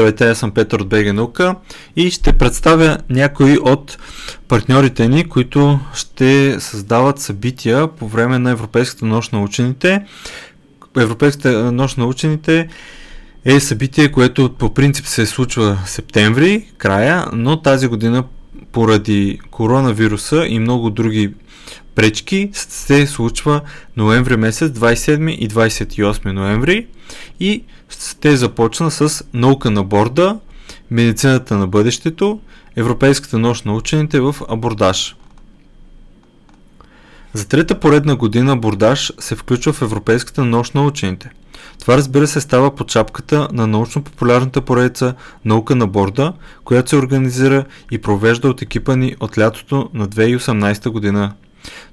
Здравейте, аз съм Петър от БГ Наука и ще представя някои от партньорите ни, които ще създават събития по време на Европейската нощ на учените. Европейската нощ на учените е събитие, което по принцип се случва септември, края, но тази година поради коронавируса и много други пречки се случва ноември месец, 27 и 28 ноември и те започна с наука на борда, медицината на бъдещето, Европейската нощ на учените в абордаж. За трета поредна година абордаж се включва в Европейската нощ на учените. Това разбира се става под шапката на научно-популярната поредица Наука на борда, която се организира и провежда от екипа ни от лятото на 2018 година.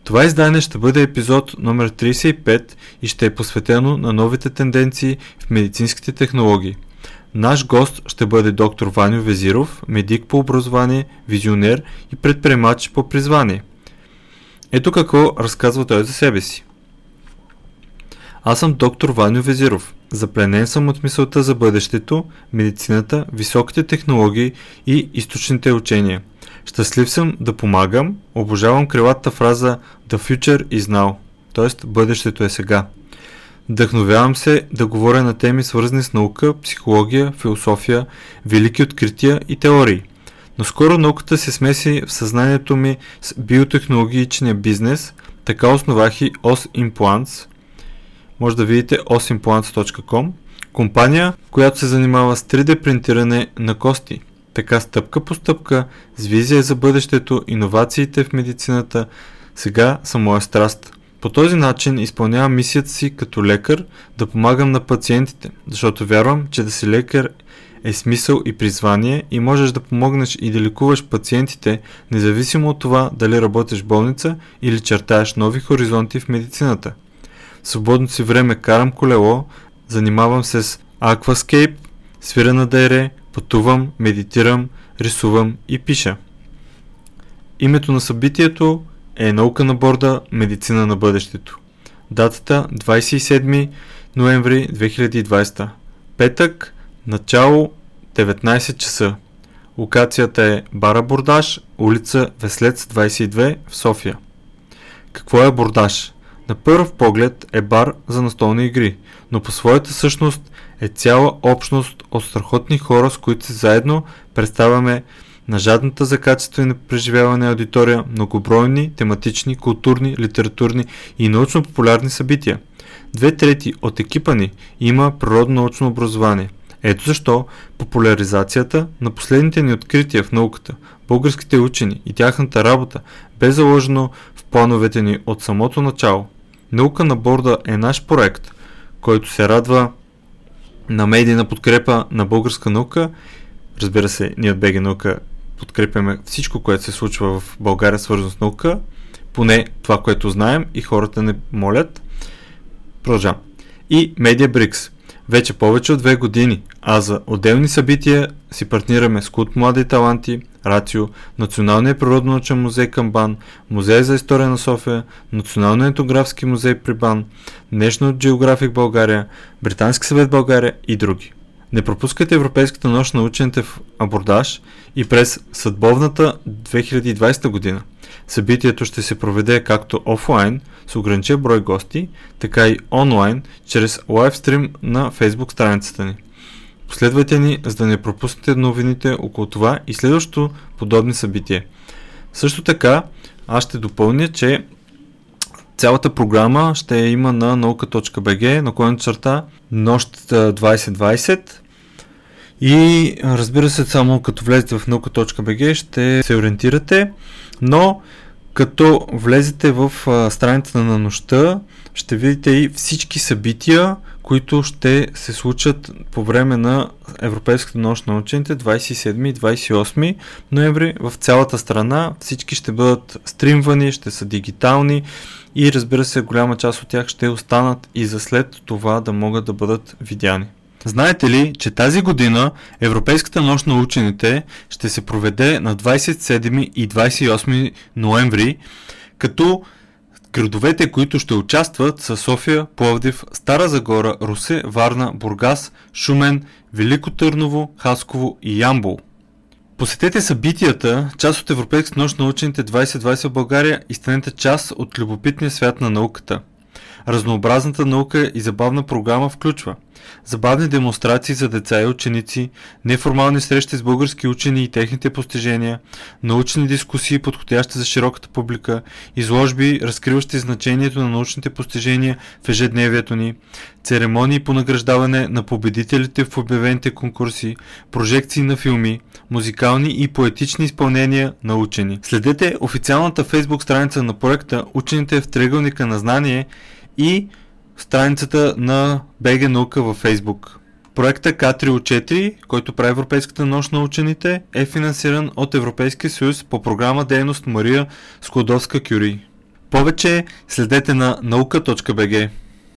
Това издание ще бъде епизод номер 35 и ще е посветено на новите тенденции в медицинските технологии. Наш гост ще бъде доктор Ваню Везиров, медик по образование, визионер и предприемач по призвание. Ето какво разказва той за себе си. Аз съм доктор Ваню Везиров. Запленен съм от мисълта за бъдещето, медицината, високите технологии и източните учения – Щастлив съм да помагам, обожавам крилата фраза The future is now, т.е. бъдещето е сега. Вдъхновявам се да говоря на теми свързани с наука, психология, философия, велики открития и теории. Но скоро науката се смеси в съзнанието ми с биотехнологичния бизнес, така основах и OS Implants. Може да видите osimplants.com, компания, която се занимава с 3D принтиране на кости – така стъпка по стъпка, с визия за бъдещето, иновациите в медицината, сега са моя страст. По този начин изпълнявам мисията си като лекар да помагам на пациентите, защото вярвам, че да си лекар е смисъл и призвание и можеш да помогнеш и да лекуваш пациентите, независимо от това дали работиш в болница или чертаеш нови хоризонти в медицината. В свободно си време карам колело, занимавам се с акваскейп, свира на дайре, Пътувам, медитирам, рисувам и пиша. Името на събитието е Наука на борда, медицина на бъдещето. Датата 27 ноември 2020. Петък, начало 19 часа. Локацията е Бара Бордаж, улица Веслец 22 в София. Какво е бордаж? На първ поглед е бар за настолни игри, но по своята същност е цяла общност от страхотни хора, с които заедно представяме на жадната за качество и на преживяване аудитория многобройни, тематични, културни, литературни и научно-популярни събития. Две трети от екипа ни има природно-научно образование. Ето защо популяризацията на последните ни открития в науката, българските учени и тяхната работа бе заложено в плановете ни от самото начало. Наука на борда е наш проект, който се радва на медийна подкрепа на българска наука. Разбира се, ние от БГ наука подкрепяме всичко, което се случва в България свързано с наука, поне това, което знаем и хората не молят. Продължавам. И MediaBricks. Вече повече от две години, а за отделни събития си партнираме с Култ Млади таланти, Рацио, Националния природно-научен музей към БАН, Музей за история на София, Националния етнографски музей при БАН, National Geographic България, Британски съвет България и други. Не пропускайте Европейската нощ на учените в абордаж и през съдбовната 2020 година. Събитието ще се проведе както офлайн с ограничен брой гости, така и онлайн чрез лайвстрим на Facebook страницата ни. Последвайте ни, за да не пропуснете новините около това и следващото подобни събитие. Също така, аз ще допълня, че цялата програма ще има на наука.bg, на коен черта нощ 2020 и разбира се, само като влезете в наука.bg ще се ориентирате, но като влезете в страницата на нощта, ще видите и всички събития, които ще се случат по време на Европейската нощ на учените 27 и 28 ноември в цялата страна. Всички ще бъдат стримвани, ще са дигитални и разбира се, голяма част от тях ще останат и за след това да могат да бъдат видяни. Знаете ли, че тази година Европейската нощ на учените ще се проведе на 27 и 28 ноември, като Градовете, които ще участват са София, Пловдив, Стара Загора, Русе, Варна, Бургас, Шумен, Велико Търново, Хасково и Ямбол. Посетете събитията, част от Европейската нощ на учените 2020 в България и станете част от любопитния свят на науката. Разнообразната наука и забавна програма включва – забавни демонстрации за деца и ученици, неформални срещи с български учени и техните постижения, научни дискусии, подходящи за широката публика, изложби, разкриващи значението на научните постижения в ежедневието ни, церемонии по награждаване на победителите в обявените конкурси, прожекции на филми, музикални и поетични изпълнения на учени. Следете официалната фейсбук страница на проекта Учените в триъгълника на знание и страницата на БГ наука във Фейсбук. Проекта Катрио 4, който прави Европейската нощ на учените, е финансиран от Европейския съюз по програма Дейност Мария Складовска Кюри. Повече следете на наука.бг.